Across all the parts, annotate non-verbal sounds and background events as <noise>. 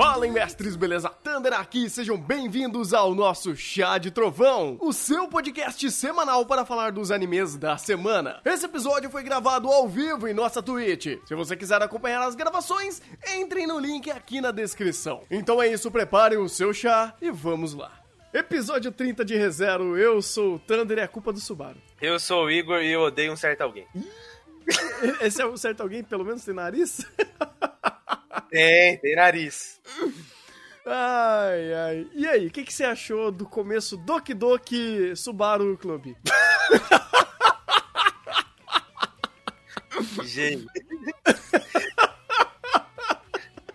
Fala, mestres, beleza? Thunder aqui, sejam bem-vindos ao nosso Chá de Trovão, o seu podcast semanal para falar dos animes da semana. Esse episódio foi gravado ao vivo em nossa Twitch. Se você quiser acompanhar as gravações, entrem no link aqui na descrição. Então é isso, preparem o seu chá e vamos lá. Episódio 30 de ReZero, eu sou o Thunder e é culpa do Subaru. Eu sou o Igor e eu odeio um certo alguém. <laughs> Esse é um certo alguém, pelo menos tem nariz? <laughs> Tem, tem nariz. Ai, ai. E aí, o que, que você achou do começo Doki Doki Subaru Club? Gente. <laughs>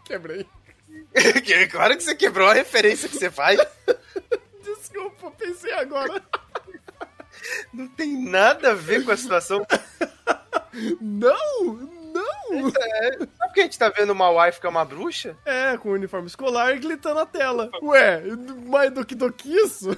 Quebrei. claro que você quebrou a referência que você faz. Desculpa, pensei agora. Não tem nada a ver com a situação. <laughs> Não, não. É, sabe que a gente tá vendo uma wife que é uma bruxa? É, com o uniforme escolar gritando na tela. Ué, mais do que do que isso?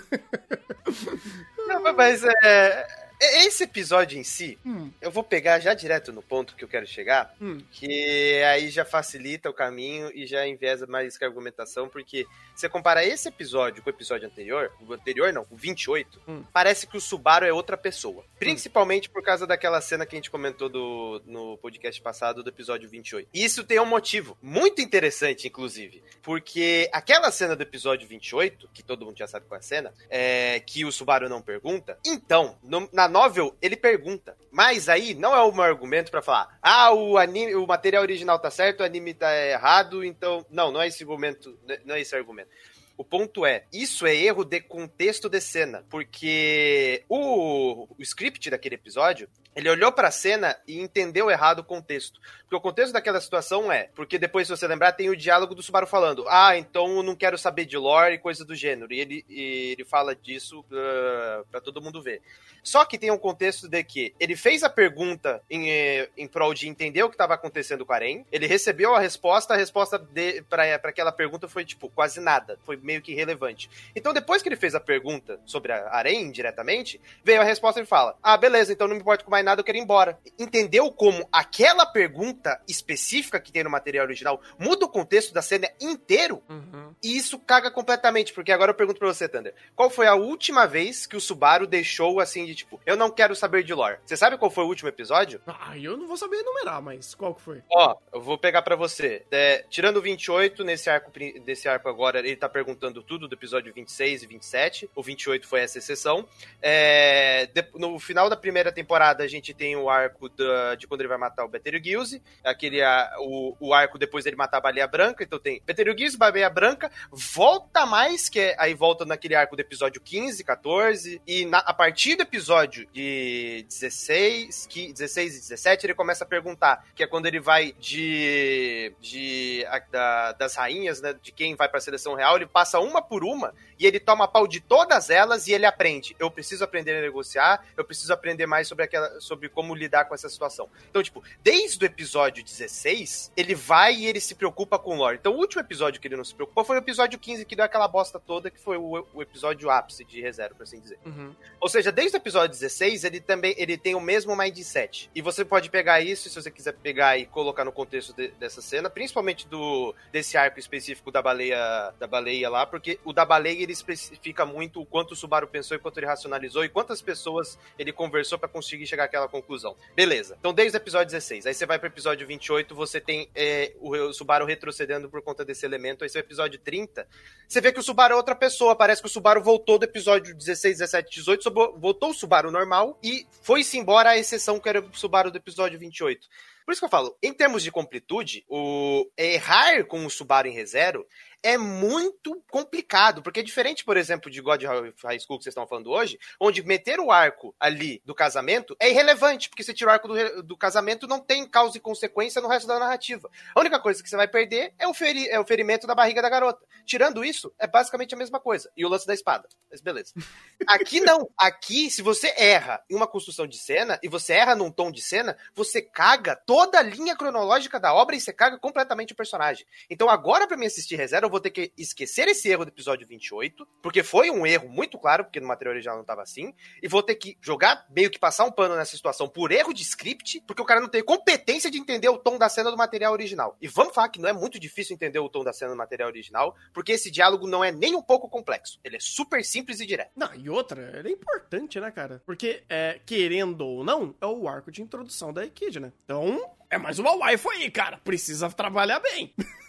Não, mas é. Esse episódio em si, hum. eu vou pegar já direto no ponto que eu quero chegar, hum. que aí já facilita o caminho e já enviesa mais que a argumentação, porque você compara esse episódio com o episódio anterior, o anterior não, o 28, hum. parece que o Subaru é outra pessoa. Principalmente por causa daquela cena que a gente comentou do, no podcast passado do episódio 28. E isso tem um motivo muito interessante, inclusive, porque aquela cena do episódio 28, que todo mundo já sabe qual é a cena, é que o Subaru não pergunta, então, no, na novel, ele pergunta. Mas aí não é um argumento para falar, ah, o anime, o material original tá certo, o anime tá errado, então. Não, não é esse argumento. Não é esse argumento. O ponto é, isso é erro de contexto de cena, porque o, o script daquele episódio, ele olhou para a cena e entendeu errado o contexto. Porque o contexto daquela situação é, porque depois, se você lembrar, tem o diálogo do Subaru falando, ah, então eu não quero saber de lore e coisa do gênero. E ele, e ele fala disso uh, para todo mundo ver. Só que tem um contexto de que ele fez a pergunta em, eh, em prol de entender o que estava acontecendo com a Arém, ele recebeu a resposta, a resposta para aquela pergunta foi, tipo, quase nada. Foi meio que irrelevante. Então, depois que ele fez a pergunta sobre a Arém, diretamente, veio a resposta e fala: Ah, beleza, então não me importa com mais nada, eu quero ir embora. Entendeu como aquela pergunta específica que tem no material original muda o contexto da cena inteiro? Uhum. E isso caga completamente, porque agora eu pergunto pra você, Thunder: qual foi a última vez que o Subaru deixou assim de tipo, eu não quero saber de lore. Você sabe qual foi o último episódio? Ah, eu não vou saber enumerar, mas qual que foi? Ó, eu vou pegar para você. É, tirando o 28, nesse arco, desse arco agora, ele tá perguntando tudo do episódio 26 e 27. O 28 foi essa exceção. É, de, no final da primeira temporada, a gente tem o arco da, de quando ele vai matar o Betelgeuse. Aquele, a, o, o arco depois dele matar a Baleia Branca. Então tem Betelgeuse, Baleia Branca, volta mais, que é, aí volta naquele arco do episódio 15, 14. E na, a partir do episódio de 16, que 16 e 17, ele começa a perguntar, que é quando ele vai de, de a, da, das rainhas, né, de quem vai para a seleção real, ele passa uma por uma e ele toma pau de todas elas e ele aprende. Eu preciso aprender a negociar, eu preciso aprender mais sobre aquela sobre como lidar com essa situação. Então, tipo, desde o episódio 16, ele vai e ele se preocupa com o lore. Então, o último episódio que ele não se preocupou foi o episódio 15, que deu aquela bosta toda, que foi o, o episódio ápice de reserva, por assim dizer. Uhum. Ou seja, desde o episódio 16, ele também ele tem o mesmo mindset. E você pode pegar isso, se você quiser pegar e colocar no contexto de, dessa cena, principalmente do desse arco específico da baleia da baleia lá, porque o da baleia ele especifica muito o quanto o Subaru pensou e quanto ele racionalizou e quantas pessoas ele conversou para conseguir chegar àquela conclusão. Beleza. Então, desde o episódio 16. Aí você vai pro episódio 28, você tem é, o Subaru retrocedendo por conta desse elemento. Aí, seu episódio 30, você vê que o Subaru é outra pessoa. Parece que o Subaru voltou do episódio 16, 17, 18, voltou o Subaru normal e foi-se embora a exceção que era o Subaru do episódio 28. Por isso que eu falo, em termos de completude, o errar com o Subaru em ReZero é muito complicado, porque é diferente, por exemplo, de God High School que vocês estão falando hoje, onde meter o arco ali do casamento é irrelevante, porque se tira o arco do, do casamento não tem causa e consequência no resto da narrativa. A única coisa que você vai perder é o, feri é o ferimento da barriga da garota. Tirando isso, é basicamente a mesma coisa. E o lance da espada. Mas beleza. <laughs> Aqui não. Aqui, se você erra em uma construção de cena e você erra num tom de cena, você caga toda a linha cronológica da obra e você caga completamente o personagem. Então agora, para mim assistir reserva, eu vou ter que esquecer esse erro do episódio 28, porque foi um erro muito claro, porque no material original não tava assim, e vou ter que jogar, meio que passar um pano nessa situação por erro de script, porque o cara não tem competência de entender o tom da cena do material original. E vamos falar que não é muito difícil entender o tom da cena do material original, porque esse diálogo não é nem um pouco complexo. Ele é super simples e direto. Não, e outra, ele é importante, né, cara? Porque, é, querendo ou não, é o arco de introdução da Ekid, né? Então, é mais uma waifu aí, cara. Precisa trabalhar bem. <laughs>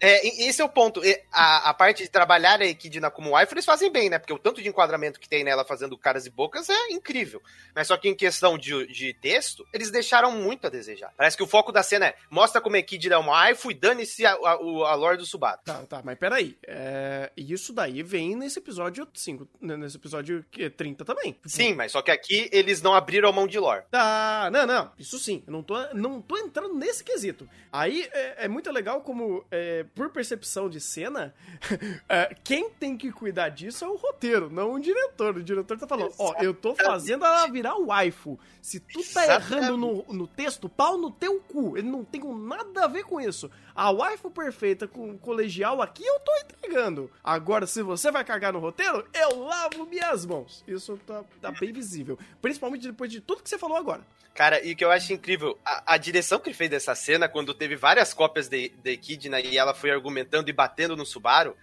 É, esse é o ponto. A, a parte de trabalhar a Equidna como wife, eles fazem bem, né? Porque o tanto de enquadramento que tem nela fazendo caras e bocas é incrível. Mas só que em questão de, de texto, eles deixaram muito a desejar. Parece que o foco da cena é mostra como a Equidna é uma waifu e dane-se a, a, a lore do Subaru. Tá, tá, mas peraí. É, isso daí vem nesse episódio 5, né, nesse episódio 30 também. Sim, mas só que aqui eles não abriram a mão de lore. Tá, não, não. Isso sim. Eu não tô, não tô entrando nesse quesito. Aí é, é muito legal como, é, por percepção de cena, <laughs> é, quem tem que cuidar disso é o roteiro, não o diretor. O diretor tá falando, ó, oh, eu tô fazendo ela virar waifu. Se tu tá errando no, no texto, pau no teu cu. Ele não tem nada a ver com isso. A waifu perfeita com colegial aqui eu tô entregando. Agora, se você vai cagar no roteiro, eu lavo minhas mãos. Isso tá, tá bem visível. Principalmente depois de tudo que você falou agora. Cara, e o que eu acho incrível, a, a, direção que ele fez dessa cena, quando teve várias cópias de, de Echidna e ela foi argumentando e batendo no Subaru,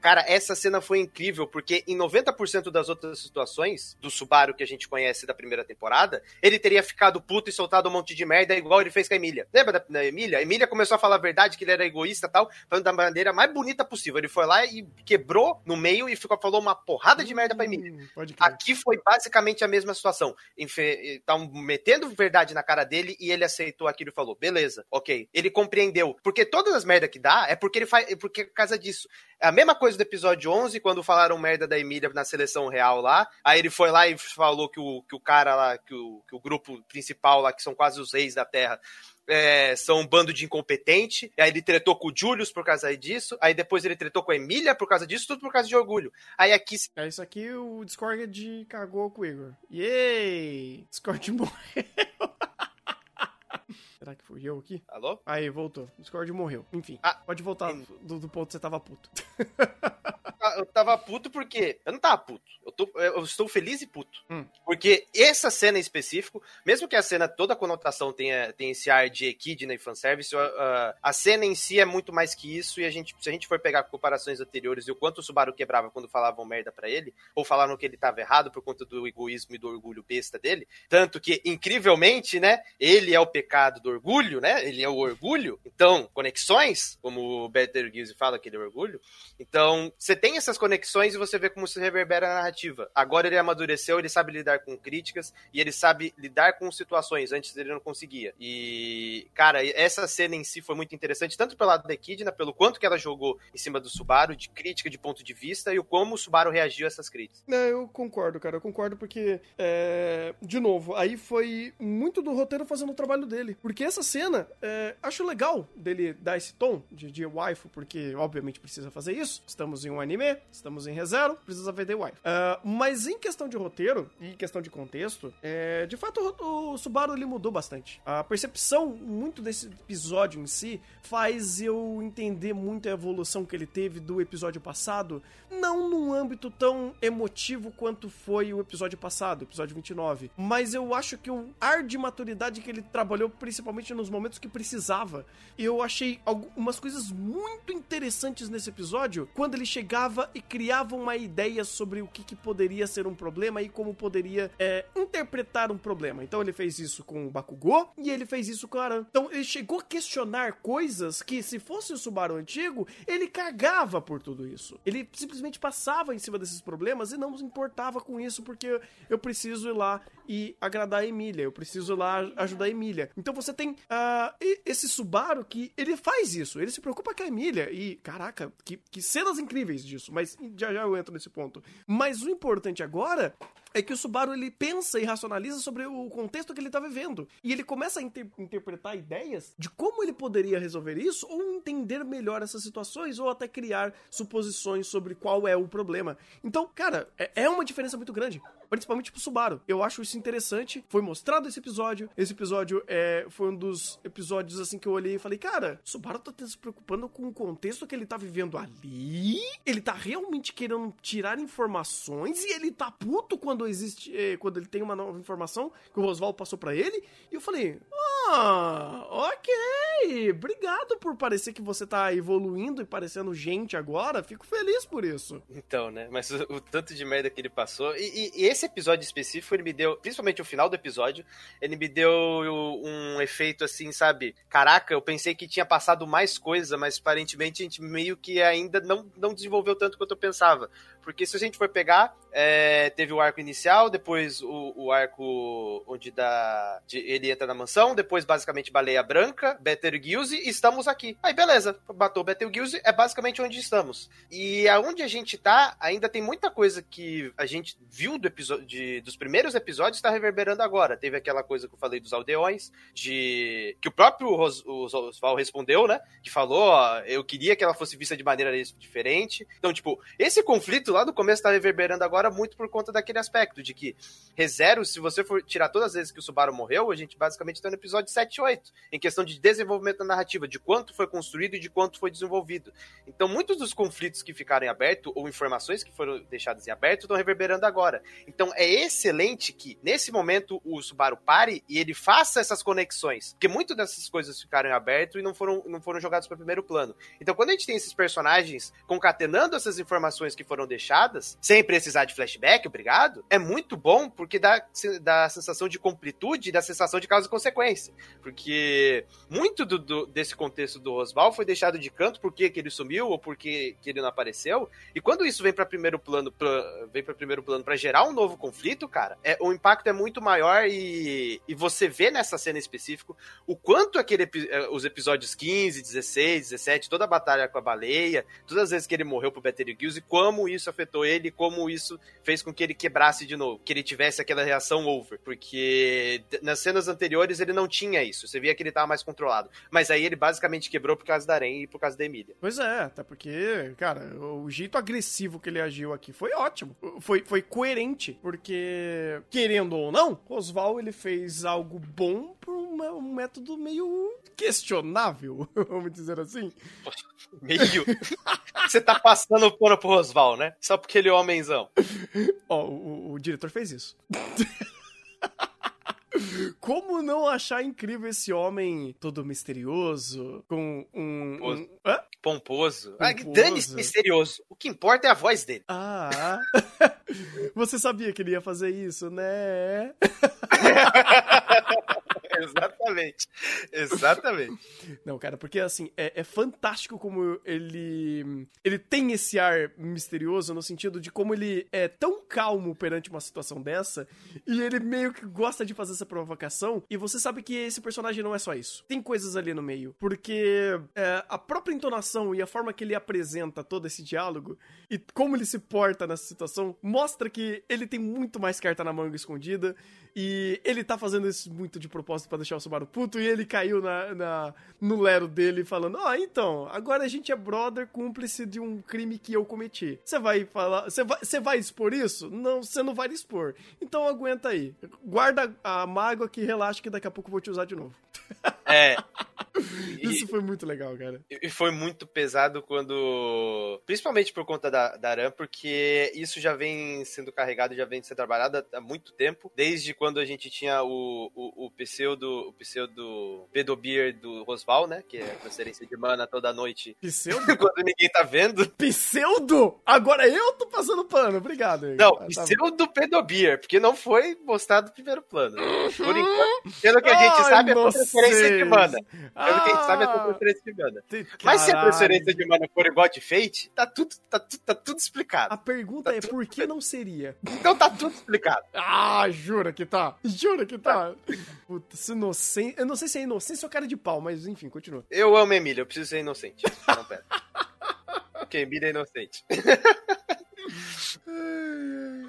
Cara, essa cena foi incrível, porque em 90% das outras situações do Subaru que a gente conhece da primeira temporada, ele teria ficado puto e soltado um monte de merda, igual ele fez com a Emília. Lembra da, da Emília? A Emília começou a falar a verdade, que ele era egoísta e tal, falando da maneira mais bonita possível. Ele foi lá e quebrou no meio e ficou, falou uma porrada de merda pra Emília. Hum, Aqui foi basicamente a mesma situação. Estavam metendo verdade na cara dele e ele aceitou aquilo e falou: beleza, ok. Ele compreendeu. Porque todas as merdas que dá é porque ele faz. É porque é por causa disso. É a mesma coisa do episódio 11, quando falaram merda da Emília na seleção real lá. Aí ele foi lá e falou que o, que o cara lá, que o, que o grupo principal lá, que são quase os reis da Terra, é, são um bando de incompetente. Aí ele tretou com o Julius por causa disso. Aí depois ele tretou com a Emília por causa disso, tudo por causa de orgulho. Aí aqui. É isso aqui, o Discord cagou com o Igor. Yay! Discord <laughs> morreu. Será que fui eu aqui? Alô? Aí, voltou. O Discord morreu. Enfim, ah, pode voltar do, do ponto que você tava puto. <laughs> eu tava puto porque. Eu não tava puto. Eu, tô, eu estou feliz e puto. Hum. Porque essa cena em específico, mesmo que a cena, toda a conotação tenha, tenha esse ar de equidna e fanservice, uh, a cena em si é muito mais que isso. E a gente, se a gente for pegar comparações anteriores e o quanto o Subaru quebrava quando falavam merda para ele, ou falaram que ele tava errado por conta do egoísmo e do orgulho besta dele. Tanto que, incrivelmente, né, ele é o pecado do orgulho, né? Ele é o orgulho. Então, conexões, como o Better Gills fala que ele é orgulho. Então, você tem essas conexões e você vê como se reverbera a narrativa. Agora ele amadureceu, ele sabe lidar com críticas e ele sabe lidar com situações. Antes ele não conseguia. E, cara, essa cena em si foi muito interessante, tanto pelo lado da Echidna, pelo quanto que ela jogou em cima do Subaru, de crítica de ponto de vista, e o como o Subaru reagiu a essas críticas. Não, eu concordo, cara. Eu concordo porque, é... de novo, aí foi muito do roteiro fazendo o trabalho dele. Porque essa cena, é... acho legal dele dar esse tom de, de waifu, porque obviamente precisa fazer isso. Estamos em um anime, estamos em ReZero, precisa vender wife. Uh, mas em questão de roteiro e em questão de contexto, é, de fato o, o, Subaru ele mudou bastante. A percepção muito desse episódio em si faz eu entender muito a evolução que ele teve do episódio passado, não num âmbito tão emotivo quanto foi o episódio passado, episódio 29, mas eu acho que o ar de maturidade que ele trabalhou principalmente nos momentos que precisava. Eu achei algumas coisas muito interessantes nesse episódio quando ele chegava e criava uma ideia sobre o que, que poderia ser um problema e como poderia é, interpretar um problema. Então ele fez isso com o Bakugou e ele fez isso com o Aran. Então ele chegou a questionar coisas que, se fosse o Subaru antigo, ele cagava por tudo isso. Ele simplesmente passava em cima desses problemas e não se importava com isso porque eu preciso ir lá e agradar a Emília, eu preciso ir lá ajudar a Emília. Então você tem uh, esse Subaru que ele faz isso, ele se preocupa com a Emília e, caraca, que, que cenas incríveis disso, mas já já eu entro nesse ponto. Mas o importante agora é que o Subaru ele pensa e racionaliza sobre o contexto que ele está vivendo. E ele começa a inter interpretar ideias de como ele poderia resolver isso, ou entender melhor essas situações, ou até criar suposições sobre qual é o problema. Então, cara, é, é uma diferença muito grande. Principalmente pro Subaru. Eu acho isso interessante. Foi mostrado esse episódio. Esse episódio é, foi um dos episódios assim que eu olhei e falei, cara, Subaru tá se preocupando com o contexto que ele tá vivendo ali. Ele tá realmente querendo tirar informações e ele tá puto quando existe, eh, quando ele tem uma nova informação que o Roswell passou para ele. E eu falei, ah, ok, obrigado por parecer que você tá evoluindo e parecendo gente agora. Fico feliz por isso. Então, né? Mas o, o tanto de merda que ele passou. E, e, e, esse episódio específico, ele me deu, principalmente o final do episódio, ele me deu um efeito assim, sabe? Caraca, eu pensei que tinha passado mais coisa, mas aparentemente a gente meio que ainda não, não desenvolveu tanto quanto eu pensava. Porque se a gente for pegar, é, teve o arco inicial, depois o, o arco onde dá, de, ele entra na mansão, depois basicamente Baleia Branca, Betelgeuse e estamos aqui. Aí beleza, matou Betelgeuse, é basicamente onde estamos. E aonde a gente tá, ainda tem muita coisa que a gente viu do episódio, de, dos primeiros episódios está reverberando agora. Teve aquela coisa que eu falei dos aldeões, de que o próprio Osval respondeu, né? Que falou, ó, eu queria que ela fosse vista de maneira diferente. Então, tipo, esse conflito lá do começo tá reverberando agora muito por conta daquele aspecto de que ReZero, se você for tirar todas as vezes que o Subaru morreu, a gente basicamente tá no episódio 7 e 8, em questão de desenvolvimento da narrativa, de quanto foi construído e de quanto foi desenvolvido. Então, muitos dos conflitos que ficaram em aberto, ou informações que foram deixadas em aberto, estão reverberando agora. Então, é excelente que, nesse momento, o Subaru pare e ele faça essas conexões. Porque muitas dessas coisas ficaram em aberto e não foram, não foram jogadas para primeiro plano. Então, quando a gente tem esses personagens concatenando essas informações que foram deixadas, fechadas, sem precisar de flashback, obrigado, é muito bom porque dá, dá a sensação de completude e sensação de causa e consequência. Porque muito do, do, desse contexto do Oswald foi deixado de canto porque que ele sumiu ou porque que ele não apareceu. E quando isso vem para primeiro plano, pra, vem para primeiro plano para gerar um novo conflito, cara, é, o impacto é muito maior e, e você vê nessa cena específica o quanto aquele, eh, os episódios 15, 16, 17, toda a batalha com a baleia, todas as vezes que ele morreu pro e como isso afetou ele, como isso fez com que ele quebrasse de novo, que ele tivesse aquela reação over, porque nas cenas anteriores ele não tinha isso, você via que ele tava mais controlado, mas aí ele basicamente quebrou por causa da Aren e por causa da Emília. Pois é, até porque, cara, o jeito agressivo que ele agiu aqui foi ótimo, foi, foi coerente, porque, querendo ou não, Oswald ele fez algo bom por um método meio questionável, <laughs> vamos dizer assim. <laughs> Meio. Você tá passando o pano pro Oswald, né? Só porque ele é homenzão. <laughs> Ó, o, o diretor fez isso. Como não achar incrível esse homem todo misterioso, com um. Pomposo. um... Hã? Pomposo. Ah, dane-se misterioso. O que importa é a voz dele. Ah. Você sabia que ele ia fazer isso, né? Exatamente. Exatamente. <laughs> Não, cara, porque assim, é, é, fantástico como ele. Ele tem esse ar misterioso no sentido de como ele é tão calmo perante uma situação dessa e ele meio que gosta de fazer essa provocação. E você sabe que esse personagem não é só isso. Tem coisas ali no meio. Porque é, a própria entonação e a forma que ele apresenta todo esse diálogo e como ele se porta nessa situação mostra que ele tem muito mais carta na manga escondida e ele tá fazendo isso muito de propósito para deixar o Subaru puto. E ele caiu na, na no lero dele falando: Ó, oh, então, agora a gente é brother cúmplice de um crime que eu cometi. Você vai falar. Você vai, vai expor isso? Não, você não vai expor. Então aguenta aí. Guarda a mágoa que relaxa que daqui a pouco eu vou te usar de novo. <laughs> É. <laughs> Isso foi muito legal, cara. E foi muito pesado quando. Principalmente por conta da, da Aran, porque isso já vem sendo carregado, já vem sendo trabalhado há muito tempo. Desde quando a gente tinha o, o, o pseudo. O pseudo Pedobeer do Rosval, né? Que é a transferência de mana toda noite. Pseudo? <laughs> quando ninguém tá vendo. Pseudo? Agora eu tô passando pano, obrigado. Não, ah, tá pseudo Pedobeer, porque não foi mostrado no primeiro plano. Por enquanto, pelo que a gente Ai, sabe, é transferência de mana. Pelo que a gente sabe, é tudo transferência de mana. Mas se a transferência de mana for igual de Fate, tá tudo, tá, tá tudo explicado. A pergunta tá é, por que não seria? Então tá tudo explicado. Ah, jura que tá? Jura que tá? Puta, se inocente... Eu não sei se é inocência ou cara de pau, mas enfim, continua. Eu amo Emília, eu preciso ser inocente. Não, pera. Porque Emília é inocente. <laughs>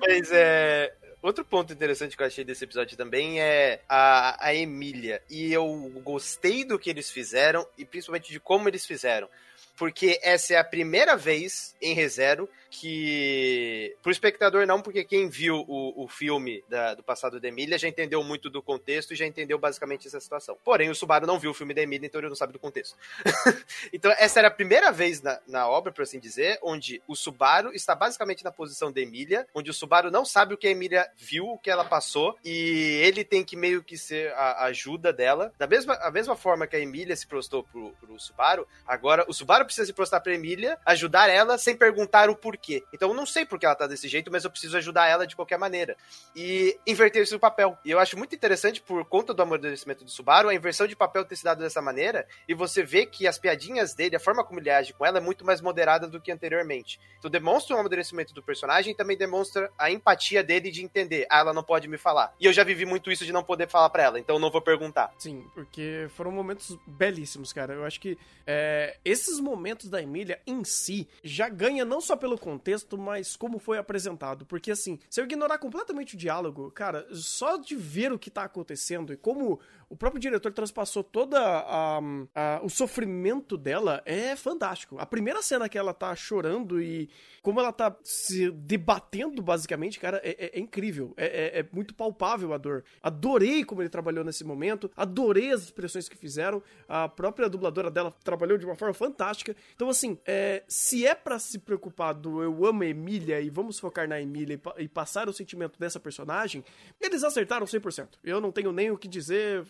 mas é outro ponto interessante que eu achei desse episódio também é a, a Emília. E eu gostei do que eles fizeram e principalmente de como eles fizeram. Porque essa é a primeira vez em ReZero que. Pro espectador, não, porque quem viu o, o filme da, do passado da Emília já entendeu muito do contexto e já entendeu basicamente essa situação. Porém, o Subaru não viu o filme da Emília, então ele não sabe do contexto. <laughs> então, essa era a primeira vez na, na obra, por assim dizer, onde o Subaru está basicamente na posição da Emília, onde o Subaru não sabe o que a Emília viu, o que ela passou, e ele tem que meio que ser a ajuda dela. Da mesma, a mesma forma que a Emília se prostou pro, pro Subaru, agora o Subaru precisa se prostrar pra Emília, ajudar ela sem perguntar o porquê. Então eu não sei por que ela tá desse jeito, mas eu preciso ajudar ela de qualquer maneira. E inverter esse papel. E eu acho muito interessante, por conta do amadurecimento do Subaru, a inversão de papel ter se dado dessa maneira, e você vê que as piadinhas dele, a forma como ele age com ela, é muito mais moderada do que anteriormente. Então demonstra o amadurecimento do personagem e também demonstra a empatia dele de entender, ah, ela não pode me falar. E eu já vivi muito isso de não poder falar para ela, então não vou perguntar. Sim, porque foram momentos belíssimos, cara. Eu acho que é, esses momentos da Emília em si já ganha não só pelo contexto, mas como foi apresentado. Porque, assim, se eu ignorar completamente o diálogo, cara, só de ver o que tá acontecendo e como o próprio diretor transpassou toda a, a, o sofrimento dela é fantástico. A primeira cena que ela tá chorando e como ela tá se debatendo, basicamente, cara, é, é, é incrível. É, é, é, muito palpável a dor. Adorei como ele trabalhou nesse momento, adorei as expressões que fizeram. A própria dubladora dela trabalhou de uma forma fantástica. Então, assim, é, se é para se preocupar do eu amo a Emília e vamos focar na Emília e, e passar o sentimento dessa personagem, eles acertaram 100%. Eu não tenho nem o que dizer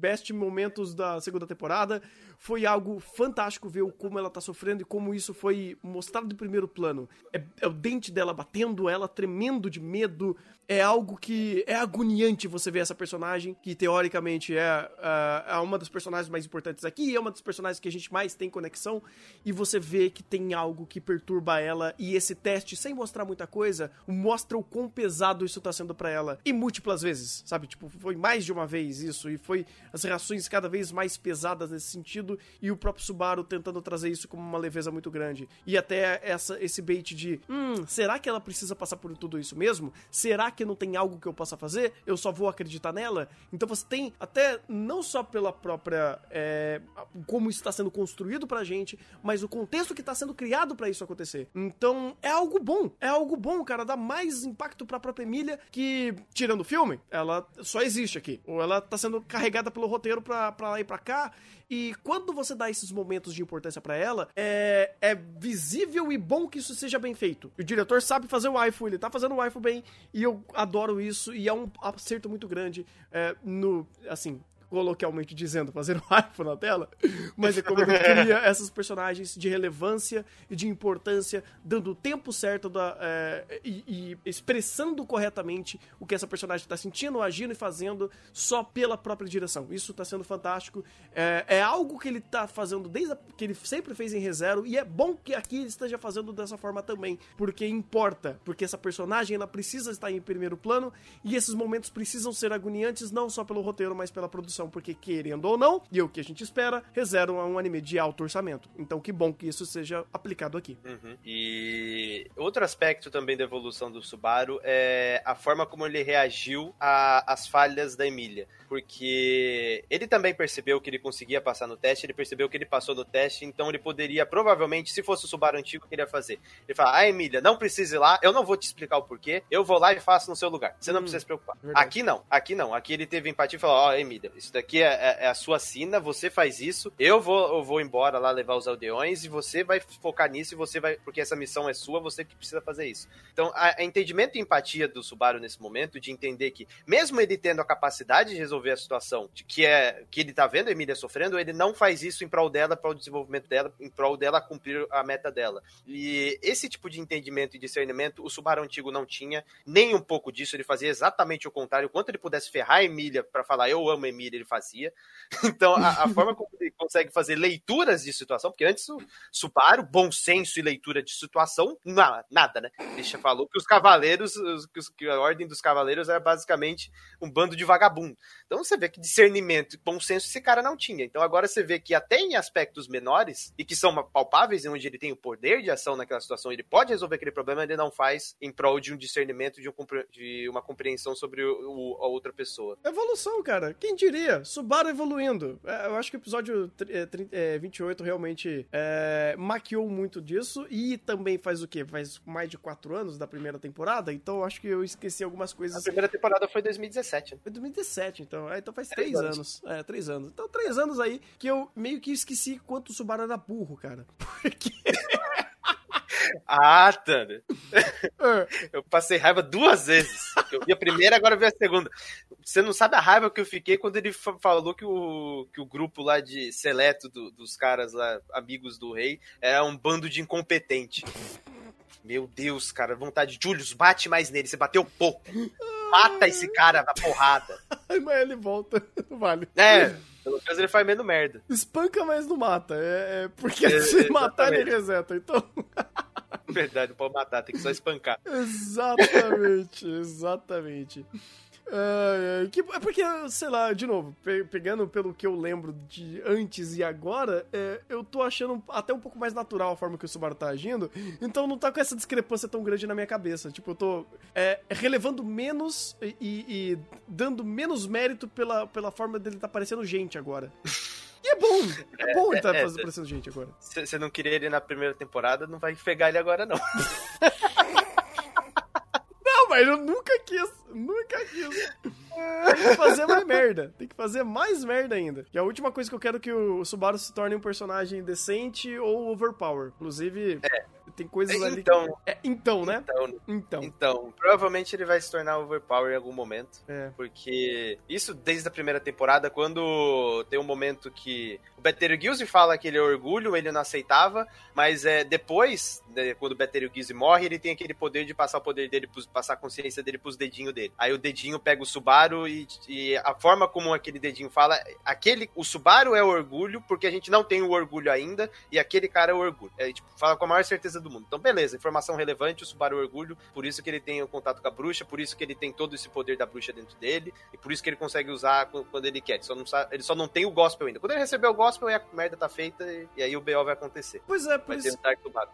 best momentos da segunda temporada. Foi algo fantástico ver como ela tá sofrendo e como isso foi mostrado de primeiro plano. É, é o dente dela batendo, ela tremendo de medo, é algo que é agoniante você ver essa personagem, que teoricamente é, uh, é uma das personagens mais importantes aqui, é uma das personagens que a gente mais tem conexão, e você vê que tem algo que perturba ela, e esse teste, sem mostrar muita coisa, mostra o quão pesado isso tá sendo para ela. E múltiplas vezes, sabe? Tipo, foi mais de uma vez isso, e foi as reações cada vez mais pesadas nesse sentido, e o próprio Subaru tentando trazer isso como uma leveza muito grande. E até essa, esse bait de, hum, será que ela precisa passar por tudo isso mesmo? Será que que não tem algo que eu possa fazer, eu só vou acreditar nela. Então você tem até não só pela própria é, como isso está sendo construído pra gente, mas o contexto que está sendo criado para isso acontecer. Então é algo bom, é algo bom, cara, dá mais impacto para a própria Emília que tirando o filme, ela só existe aqui, ou ela tá sendo carregada pelo roteiro pra, pra lá e pra cá e quando você dá esses momentos de importância para ela, é, é visível e bom que isso seja bem feito. O diretor sabe fazer o waifu, ele tá fazendo o waifu bem, e eu adoro isso, e é um acerto muito grande é, no, assim, coloquialmente dizendo, fazer um <laughs> iPhone na tela, mas é como ele <laughs> cria essas personagens de relevância e de importância, dando o tempo certo da, é, e, e, expressando corretamente o que essa personagem está sentindo, agindo e fazendo só pela própria direção. Isso está sendo fantástico. É, é, algo que ele está fazendo desde a, que ele sempre fez em ReZero e é bom que aqui ele esteja fazendo dessa forma também, porque importa, porque essa personagem ela precisa estar em primeiro plano e esses momentos precisam ser agoniantes não só pelo roteiro, mas pela produção porque querendo ou não, e é o que a gente espera, reservam um anime de alto orçamento. Então que bom que isso seja aplicado aqui. Uhum. E outro aspecto também da evolução do Subaru é a forma como ele reagiu às falhas da Emília. Porque ele também percebeu que ele conseguia passar no teste, ele percebeu que ele passou no teste, então ele poderia, provavelmente, se fosse o Subaru antigo, que ele ia fazer. Ele fala, ah, Emília, não precisa ir lá, eu não vou te explicar o porquê, eu vou lá e faço no seu lugar. Você não hum, precisa se preocupar. Verdade. Aqui não, aqui não. Aqui ele teve empatia e falou, ó, oh, Emília, isso daqui é, é, é, a sua sina, você faz isso, eu vou, eu vou embora lá levar os aldeões e você vai focar nisso e você vai, porque essa missão é sua, você que precisa fazer isso. Então, a, a entendimento e empatia do Subaru nesse momento, de entender que, mesmo ele tendo a capacidade de resolver a situação, de que é que ele tá vendo a Emília sofrendo, ele não faz isso em prol dela, para o desenvolvimento dela, em prol dela cumprir a meta dela. E esse tipo de entendimento e discernimento, o Subaru antigo não tinha, nem um pouco disso, ele fazia exatamente o contrário. Quanto ele pudesse ferrar a Emília para falar eu amo a Emília, ele fazia. <laughs> Então, a, a forma como ele consegue fazer leituras de situação, porque antes o Subaru, bom senso e leitura de situação, não, nada, né? Ele falou que os cavaleiros, que a ordem dos cavaleiros era basicamente um bando de vagabundo. Então você vê que discernimento e bom senso esse cara não tinha. Então agora você vê que até em aspectos menores, e que são palpáveis, onde ele tem o poder de ação naquela situação, ele pode resolver aquele problema, ele não faz em prol de um discernimento, de, um, de uma compreensão sobre o, o, a outra pessoa. Evolução, cara. Quem diria? Aí, Subaru evoluindo. É, eu acho que o episódio é, 28 realmente é, maquiou muito disso. E também faz o quê? Faz mais de quatro anos da primeira temporada. Então eu acho que eu esqueci algumas coisas. A primeira temporada foi 2017. Foi 2017, então. É, então faz três, três anos. anos. É, três anos. Então, três anos aí que eu meio que esqueci quanto o Subaru era burro, cara. <laughs> Porque. Ah, Thunder. É. Eu passei raiva duas vezes. Eu vi a primeira, agora vi a segunda. Você não sabe a raiva que eu fiquei quando ele falou que o, que o grupo lá de seleto do, dos caras lá, amigos do rei, era um bando de incompetente. Meu Deus, cara, vontade. Julius, bate mais nele. Você bateu pouco. Mata esse cara na porrada. <laughs> Mas ele volta. <laughs> Vale. É. Pelo menos ele faz menos merda. Espanca, mas não mata. É, é porque é, <laughs> se matar, ele reseta. Então. Verdade, não pode matar, tem que só espancar. exatamente, exatamente. É, que, é porque, sei lá, de novo, pe pegando pelo que eu lembro de antes e agora, é, eu tô achando até um pouco mais natural a forma que o Subaru tá agindo, então não tá com essa discrepância tão grande na minha cabeça. Tipo, eu tô é, relevando menos e, e, dando menos mérito pela, pela forma dele tá parecendo gente agora. E é bom, é, é bom ele tá é, parecendo gente agora. Se você não queria ele na primeira temporada, não vai pegar ele agora, não. <laughs> mas eu nunca quis. Nunca quis. Tem que fazer mais merda. Tem que fazer mais merda ainda. E a última coisa que eu quero é que o Subaru se torne um personagem decente ou overpower. Inclusive. É tem coisas ali. Então, que... é, então, né? Então, então. Então, provavelmente ele vai se tornar overpower em algum momento. É. Porque isso desde a primeira temporada, quando tem um momento que o Betelgeuse fala que ele é orgulho, ele não aceitava, mas é depois, né, quando o Betelgeuse morre, ele tem aquele poder de passar o poder dele, passar a consciência dele pros dedinhos dele. Aí o dedinho pega o Subaru e, e a forma como aquele dedinho fala, aquele, o Subaru é orgulho, porque a gente não tem o orgulho ainda, e aquele cara é o orgulho. É, tipo, fala com a maior certeza do mundo. Então, beleza, informação relevante, o Subaru é orgulho, por isso que ele tem o contato com a bruxa, por isso que ele tem todo esse poder da bruxa dentro dele, e por isso que ele consegue usar quando ele quer. Ele só não, sabe, ele só não tem o gospel ainda. Quando ele receber o gospel, e a merda tá feita e, aí o BO vai acontecer. Pois é, por isso.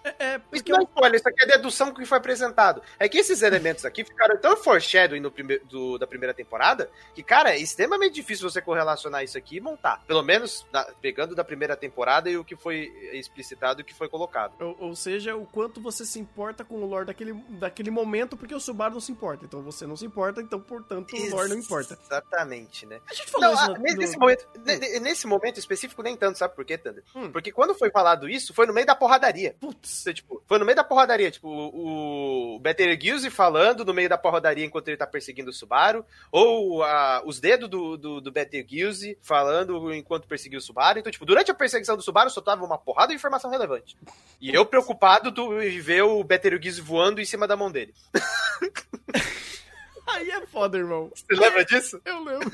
É, é, porque isso não é spoiler, isso aqui é dedução que foi apresentado. É que esses elementos aqui ficaram tão foreshadowing no prime... do, da primeira temporada que, cara, é extremamente difícil você correlacionar isso aqui e montar. Pelo menos na, pegando da primeira temporada e o que foi explicitado e o que foi colocado. Ou, ou, seja, o quanto você se importa com o lore daquele, daquele momento, porque o Subaru não se importa. Então você não se importa, então, portanto, o lore não importa. Exatamente, né? A gente falou não, isso no, nesse, no... Momento, hum. nesse momento específico, nem tanto, sabe por quê, Thunder? Hum. Porque quando foi falado isso, foi no meio da porradaria. Putz. Tipo, foi no meio da porradaria. Tipo, o, o Betelgeuse falando no meio da porradaria enquanto ele tá perseguindo o Subaru, ou a, os dedos do, do, do Betelgeuse falando enquanto perseguiu o Subaru. Então, tipo, durante a perseguição do Subaru, só tava uma porrada de informação relevante. E eu preocupado de ver o Betelgeuse voando em cima da mão dele. <laughs> Aí é foda, irmão. Você lembra disso? Eu lembro.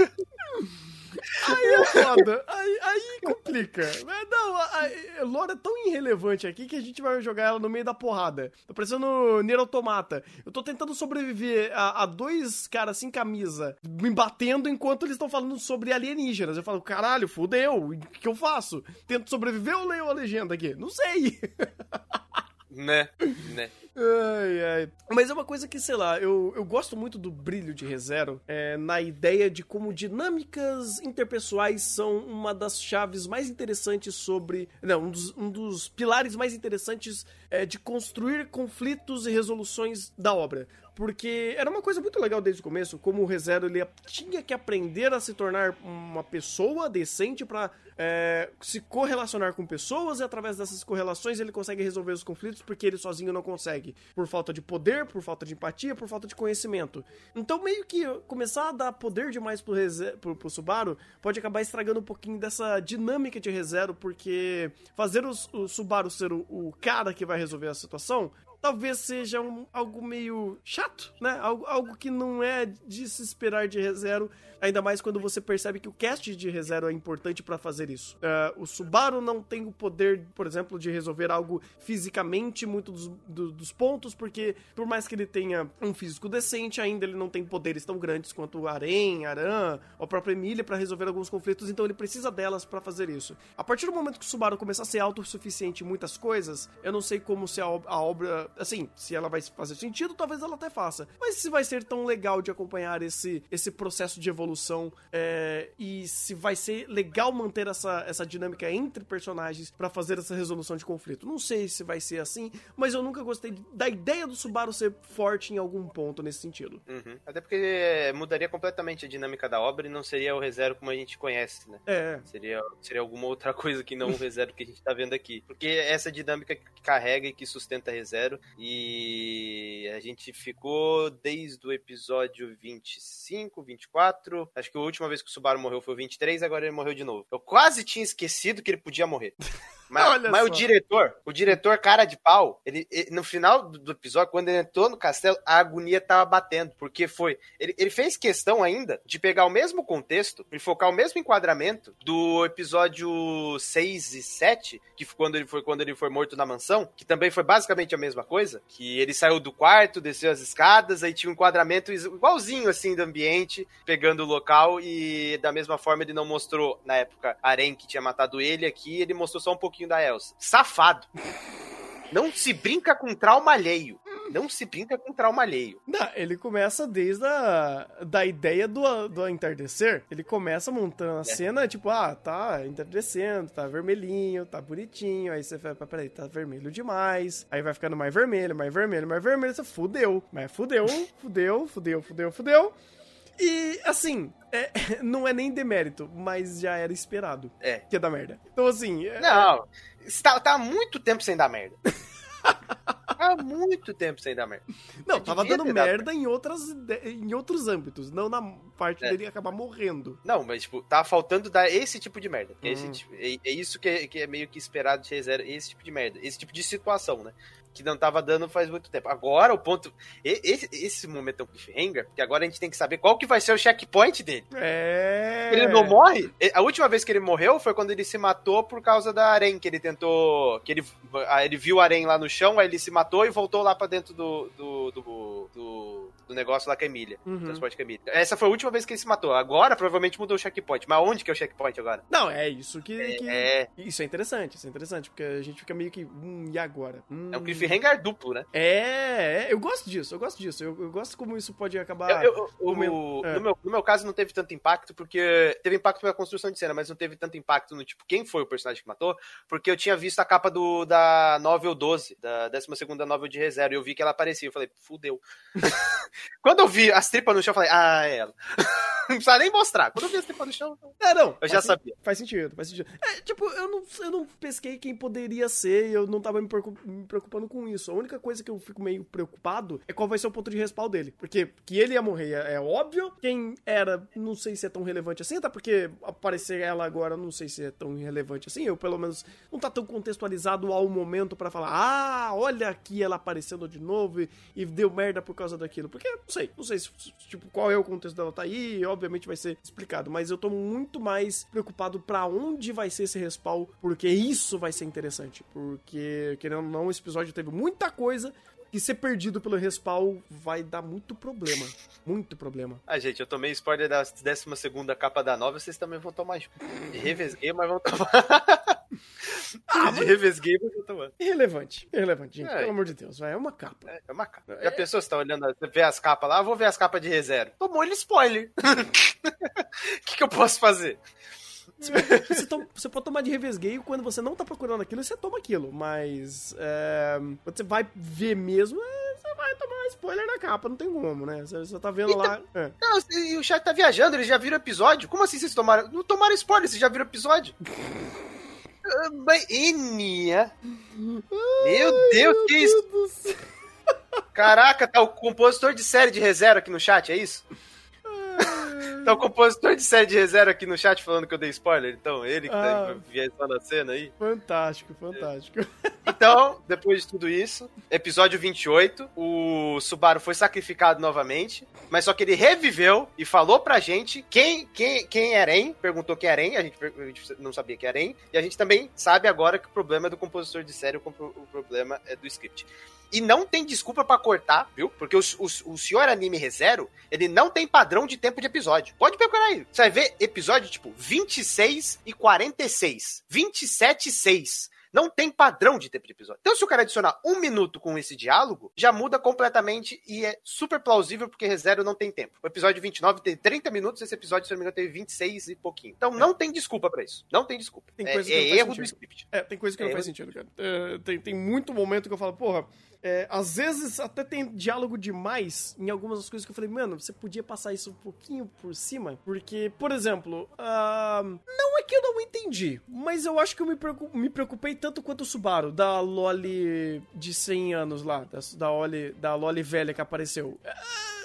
Aí é foda. Aí, aí complica. Não, a, a Lore é tão irrelevante aqui que a gente vai jogar ela no meio da porrada. Tô parecendo Nier Automata. Eu tô tentando sobreviver a, a dois caras sem camisa me batendo enquanto eles estão falando sobre alienígenas. Eu falo, caralho, fudeu. O que eu faço? Tento sobreviver ou leio a legenda aqui? Não sei. <laughs> Né, né. Ai, ai. Mas é uma coisa que, sei lá, eu, eu gosto muito do brilho de ReZero é, na ideia de como dinâmicas interpessoais são uma das chaves mais interessantes sobre. Não, um dos, um dos pilares mais interessantes é, de construir conflitos e resoluções da obra porque era uma coisa muito legal desde o começo, como o ReZero ele tinha que aprender a se tornar uma pessoa decente para é, se correlacionar com pessoas e através dessas correlações ele consegue resolver os conflitos porque ele sozinho não consegue, por falta de poder, por falta de empatia, por falta de conhecimento. Então meio que começar a dar poder demais pro, Reze pro, pro Subaru pode acabar estragando um pouquinho dessa dinâmica de ReZero, porque fazer o, o Subaru ser o, o cara que vai resolver a situação talvez seja um, algo meio chato, né? Algo, algo que não é de se esperar de ReZero, ainda mais quando você percebe que o cast de ReZero é importante para fazer isso. Uh, o Subaru não tem o poder, por exemplo, de resolver algo fisicamente muito dos, do, dos pontos, porque por mais que ele tenha um físico decente, ainda ele não tem poderes tão grandes quanto o Aren, Aran, ou a própria Emília para resolver alguns conflitos, então ele precisa delas para fazer isso. A partir do momento que o Subaru começar a ser autossuficiente em muitas coisas, eu não sei como se a, a obra assim, se ela vai fazer sentido, talvez ela até faça. Mas se vai ser tão legal de acompanhar esse, esse processo de evolução é, e se vai ser legal manter essa, essa dinâmica entre personagens para fazer essa resolução de conflito. Não sei se vai ser assim, mas eu nunca gostei da ideia do Subaru ser forte em algum ponto nesse sentido. Uhum. Até porque mudaria completamente a dinâmica da obra e não seria o ReZero como a gente conhece, né? É. Seria, seria alguma outra <laughs> coisa que não o ReZero que a gente tá vendo aqui. Porque essa dinâmica que carrega e que sustenta ReZero e a gente ficou desde o episódio 25, 24, acho que a última vez que o Subaru morreu foi o 23, agora ele morreu de novo. Eu quase tinha esquecido que ele podia morrer. <laughs> Mas, mas o diretor, o diretor cara de pau, ele, ele, no final do episódio, quando ele entrou no castelo, a agonia tava batendo, porque foi, ele, ele fez questão ainda de pegar o mesmo contexto, e focar o mesmo enquadramento do episódio 6 e 7, que foi quando ele foi quando ele foi morto na mansão, que também foi basicamente a mesma coisa, que ele saiu do quarto, desceu as escadas, aí tinha um enquadramento igualzinho assim do ambiente, pegando o local e da mesma forma ele não mostrou na época Aren que tinha matado ele aqui, ele mostrou só um pouquinho da Elsa. Safado. Não se brinca com trauma alheio. Não se brinca com trauma alheio. Não, ele começa desde a da ideia do, do entardecer. Ele começa montando a é. cena, tipo, ah, tá entardecendo, tá vermelhinho, tá bonitinho. Aí você fala, peraí, tá vermelho demais. Aí vai ficando mais vermelho, mais vermelho, mais vermelho. Você fudeu. Mas fudeu, fudeu, fudeu, fudeu, fudeu. E, assim, é, <laughs> não é nem demérito, mas já era esperado. É. Que é da merda. Então, assim. É... Não, tá, tá há muito tempo sem dar merda. <laughs> Há muito tempo sem dar merda. Não, tava dando merda em, outras, em outros âmbitos, não na parte é. dele acabar morrendo. Não, mas, tipo, tava faltando dar esse tipo de merda. Hum. Esse tipo, é, é, isso que é, que é meio que esperado de reserva, esse tipo de merda, esse tipo de situação, né? Que não tava dando faz muito tempo. Agora o ponto. Esse, esse momento é um cliffhanger, que agora a gente tem que saber qual que vai ser o checkpoint dele. É. Ele não morre? A última vez que ele morreu foi quando ele se matou por causa da Arém, que ele tentou. que ele, ele viu a Arém lá no chão, aí ele se matou e voltou lá pra dentro do. do, do, do, negócio lá com a Emília. Uhum. Transporte com a Emília. Essa foi a última vez que ele se matou. Agora provavelmente mudou o checkpoint. Mas onde que é o checkpoint agora? Não, é isso que. É. que... é... Isso é interessante, isso é interessante, porque a gente fica meio que. Hum, e agora? Hum... É um cliffhanger duplo, né? É, é, eu gosto disso, eu gosto disso. Eu, eu gosto como isso pode acabar. Eu, eu, o, é. no, meu, no meu caso, não teve tanto impacto, porque teve impacto pela construção de cena, mas não teve tanto impacto no tipo, quem foi o personagem que matou, porque eu tinha visto a capa do, da novel 12, da 12 novel de reserva, e eu vi que ela aparecia. Eu falei, fudeu. <laughs> Quando eu vi as tripas no chão, eu falei, ah, é ela. <laughs> não precisa nem mostrar. Quando eu vi as tripas no chão, é, não, eu já sabia. Faz sentido, faz sentido. É, tipo, eu não, eu não pesquei quem poderia ser e eu não tava me preocupando com isso. A única coisa que eu fico meio preocupado é qual vai ser o ponto de respawn dele. Porque que ele ia morrer é, é óbvio. Quem era, não sei se é tão relevante assim, até porque aparecer ela agora, não sei se é tão relevante assim. Eu, pelo menos, não tá tão contextualizado ao momento para falar, ah, olha aqui ela aparecendo de novo e, e, deu merda por causa daquilo. Porque, não sei, não sei se, tipo, qual é o contexto dela tá aí, obviamente vai ser explicado. Mas eu tô muito mais preocupado para onde vai ser esse respawn, porque isso vai ser interessante. Porque, querendo ou não, esse episódio teve muita coisa que ser perdido pelo respawn vai dar muito problema. Muito problema. Ah, gente, eu tomei spoiler da 12 capa da nova, vocês também vão tomar. Revesguei, mas vão tomar. <laughs> ah, de mas vão tomar. Irrelevante. Irrelevante, gente. É. Pelo amor de Deus, vai. É uma capa. É, é uma capa. É. Já pensou, você tá olhando, você vê as capas lá, eu vou ver as capas de reserva. Tomou ele spoiler. O <laughs> que, que eu posso fazer? Você, toma, você, pode tomar de revesgueio quando você não tá procurando aquilo, você toma aquilo. Mas é, quando você vai ver mesmo, é, você vai tomar spoiler na capa, não tem como, né? Você, você tá vendo lá. É. Não, e o chat tá viajando, eles já viram episódio. Como assim vocês tomaram? Não tomaram spoiler, vocês já viram episódio? <laughs> Enia. Meu Deus, que isso? Caraca, tá o compositor de série de reserva aqui no chat, é isso? Tá o compositor de série de reserva aqui no chat falando que eu dei spoiler, então, ele que tá ah, tá viajando a cena aí. Fantástico, fantástico. Então, depois de tudo isso, episódio 28, o Subaru foi sacrificado novamente, mas só que ele reviveu e falou pra gente quem, quem, quem é Eren, perguntou quem é Eren, a gente, a gente não sabia quem é Eren, e a gente também sabe agora que o problema é do compositor de série, o problema é do script. E não tem desculpa para cortar, viu? Porque o, o, o senhor anime ReZero, ele não tem padrão de tempo de episódio. Pode procurar aí. Você vai ver episódio tipo 26 e 46. 27 e 6. Não tem padrão de tempo de episódio. Então, se o cara adicionar um minuto com esse diálogo, já muda completamente e é super plausível porque ReZero não tem tempo. O episódio 29 tem 30 minutos, esse episódio, se não me engano, teve 26 e pouquinho. Então, não tem desculpa pra isso. Não tem desculpa. Tem é coisa que é não faz erro do script. É, tem coisa que não É, faz eu- sentido, cara. É, tem, tem muito momento que eu falo, porra, é, às vezes até tem diálogo demais em algumas das coisas que eu falei, mano, você podia passar isso um pouquinho por cima, porque, por exemplo, ah, não é que eu não entendi, mas eu acho que eu me, preocu- me preocupei tanto quanto o Subaru, da Loli de 100 anos lá, da, da, Loli, da Loli velha que apareceu. Ah,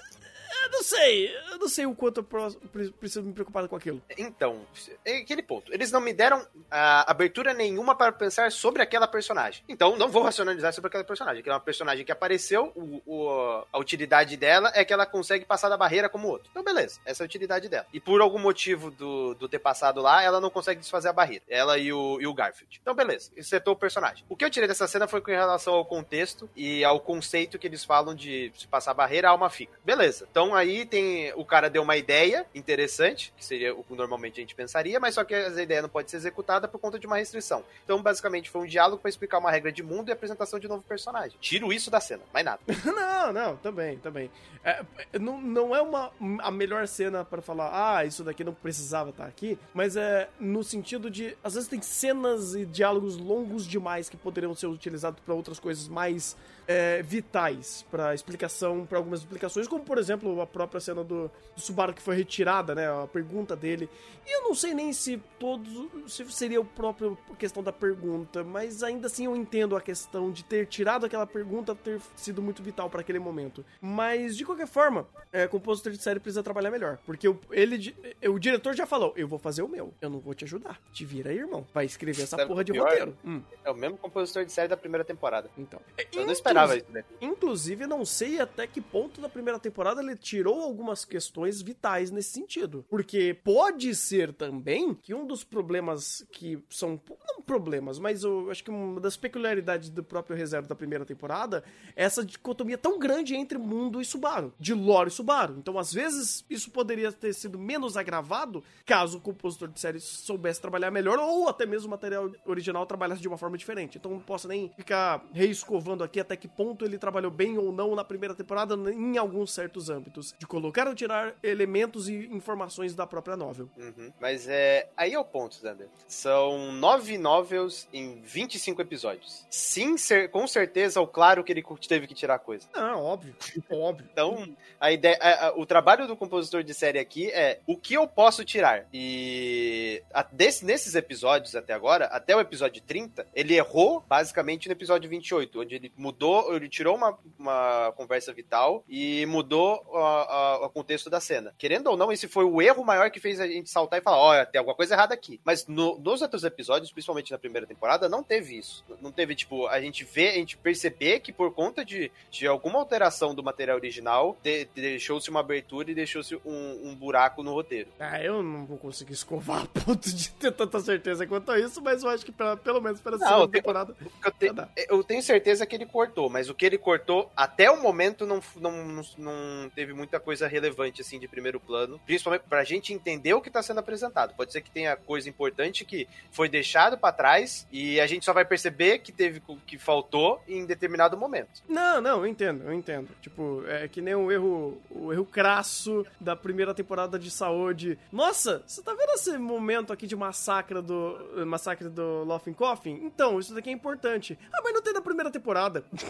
eu não sei, eu não sei o quanto eu preciso me preocupar com aquilo. Então, é aquele ponto. Eles não me deram ah, abertura nenhuma para pensar sobre aquela personagem. Então, não vou racionalizar sobre aquela personagem. Que é personagem que apareceu, o- o- a utilidade dela é que ela consegue passar da barreira como o outro. Então, beleza, essa é a utilidade dela. E por algum motivo do, do ter passado lá, ela não consegue desfazer a barreira. Ela e o, e o Garfield. Então, beleza, setou o personagem. O que eu tirei dessa cena foi com relação ao contexto e ao conceito que eles falam de se passar a barreira, a alma fica. Beleza. Então, aí tem. O cara deu uma ideia interessante, que seria o que normalmente a gente pensaria, mas só que essa ideia não pode ser executada por conta de uma restrição. Então, basicamente, foi um diálogo para explicar uma regra de mundo e apresentação de novo personagem. Tiro isso da cena, mais nada. <laughs> Não, não, também, também. É, é, não, não é uma, a melhor cena pra falar, ah, isso daqui não precisava estar aqui, mas é no sentido de, às vezes tem cenas e diálogos longos demais que poderiam ser utilizados pra outras coisas mais é, vitais, pra explicação, pra algumas explicações, como por exemplo a própria cena do, do Subaru que foi retirada, né, a pergunta dele. E eu não sei nem se todos, se seria o próprio questão da pergunta, mas ainda assim eu entendo a questão de ter tirado aquela pergunta ter sido muito vital para aquele momento. Mas de qualquer forma, é, compositor de série precisa trabalhar melhor, porque o, ele, o diretor já falou, eu vou fazer o meu, eu não vou te ajudar. Te vira aí, irmão. Vai escrever essa Sabe porra o de pior? roteiro. Hum, É o mesmo compositor de série da primeira temporada. então. Eu não esperava isso, né? Inclusive, não sei até que ponto da primeira temporada ele tirou algumas questões vitais nesse sentido. Porque pode ser também que um dos problemas que são. Não problemas, mas eu acho que uma das peculiaridades do próprio reserva da primeira temporada é essa dicotomia tão grande entre mundo e Subaru, de lore e Subaru. Então, às vezes, isso poderia ter sido menos agravado caso o compositor de série soubesse trabalhar melhor ou até mesmo o material original trabalhasse de uma forma diferente. Então, não posso nem ficar reescovando aqui até que ponto ele trabalhou bem ou não na primeira temporada em alguns certos âmbitos, de colocar ou tirar elementos e informações da própria novel. Uhum. Mas é. Aí é o ponto, Zander. São nove novels em 25 episódios. Sim, cer- com certeza, o claro que ele teve que tirar coisa. Ah, óbvio, <laughs> óbvio. Então, a ideia, a- a- o trabalho do compositor de série aqui é o que eu posso tirar. E a- desse- nesses episódios até agora, até o episódio 30, ele errou basicamente no episódio 28, onde ele mudou, ele tirou uma, uma conversa vital e mudou a- a- o contexto da cena. Querendo ou não, esse foi o erro maior que fez a gente saltar e falar: olha, tem alguma coisa errada aqui. Mas no- nos outros episódios, principalmente na primeira temporada, não teve isso. Não teve, tipo, a gente vê, a gente perceber que por conta de, de alguma alteração do material original, de- deixou-se uma abertura e deixou-se um, um buraco no roteiro. Ah, eu não vou conseguir escovar <laughs> a ponto de ter tanta certeza quanto a isso, mas eu acho que pela- pelo menos pela segunda temporada. Eu, te- eu tenho certeza que ele cortou, mas o que ele cortou até o momento não, não, não, teve muita coisa relevante assim de primeiro plano, principalmente pra gente entender o que tá sendo apresentado. Pode ser que tenha coisa importante que foi deixado pra trás e a gente só vai perceber que teve que faltou em determinado momento. Não, não, eu entendo, eu entendo. Tipo, é que nem o erro, o erro crasso da primeira temporada de saúde. Nossa, você tá vendo esse momento aqui de massacre do massacre do Laughing Coffin? Então, isso daqui é importante. Ah, mas não tem na primeira temporada. <laughs>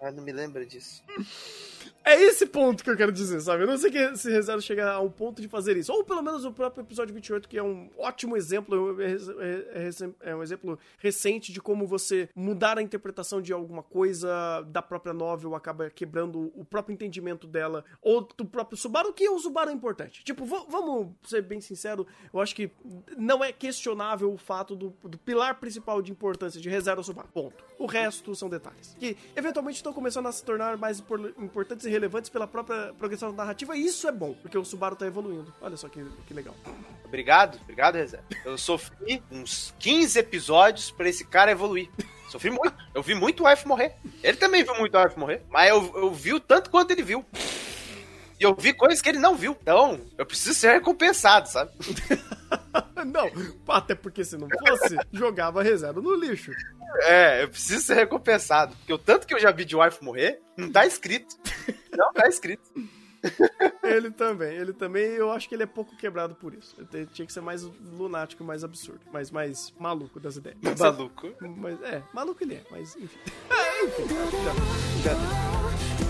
Ah, não me lembra disso. <laughs> É esse ponto que eu quero dizer, sabe? Eu não sei que se Reserva chega ao ponto de fazer isso. Ou pelo menos o próprio episódio 28, que é um ótimo exemplo, é, é- é- é um exemplo recente de como você mudar a interpretação de alguma coisa da própria novel acaba quebrando o próprio entendimento dela, ou do próprio Subaru, que o Subaru é importante. Tipo, va- vamos ser bem sincero, eu acho que não é questionável o fato do, do pilar principal de importância de Reserva Subaru. Ponto. O resto são detalhes. Que eventualmente estão começando a se tornar mais impor- importantes e relevantes pela própria progressão narrativa, e isso é bom, porque o Subaru tá evoluindo. Olha só que, que legal. Obrigado, obrigado, Rezé. Eu sofri uns 15 episódios para esse cara evoluir. Sofri muito. Eu vi muito o Wife morrer. Ele também viu muito o Wife morrer, mas eu, eu vi o tanto quanto ele viu. E eu vi coisas que ele não viu. Então, eu preciso ser recompensado, sabe? <laughs> não, até porque se não fosse, jogava reserva no lixo. É, eu preciso ser recompensado. Porque o tanto que eu já vi de Wife morrer, não tá escrito. Não, tá escrito. ele também, ele também, eu acho que ele é pouco quebrado por isso. Ele tinha que ser mais lunático, mais absurdo, mais, mais maluco das ideias. Mas maluco? É, mas, é, maluco ele é, mas enfim. Ah, enfim já, já.